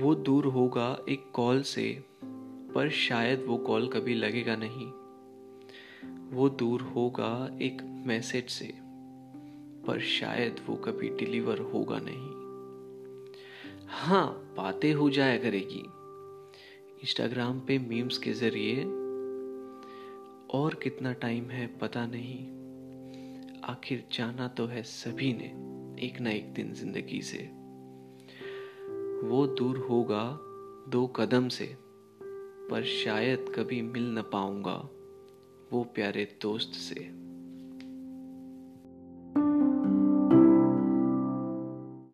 वो दूर होगा एक कॉल से, पर शायद वो कॉल कभी लगेगा नहीं। वो दूर होगा एक मैसेज से, पर शायद वो कभी डिलीवर होगा नहीं। हाँ बातें हो जाया करेगी। इंस्टाग्राम पे मीम्स के ज़रिए। और कितना टाइम है पता नहीं। आखिर जाना तो है सभी ने, एक ना एक दिन ज़िंदगी से। वो दूर होगा दो कदम से, पर शायद कभी मिल न पाऊँगा वो प्यारे दोस्त से।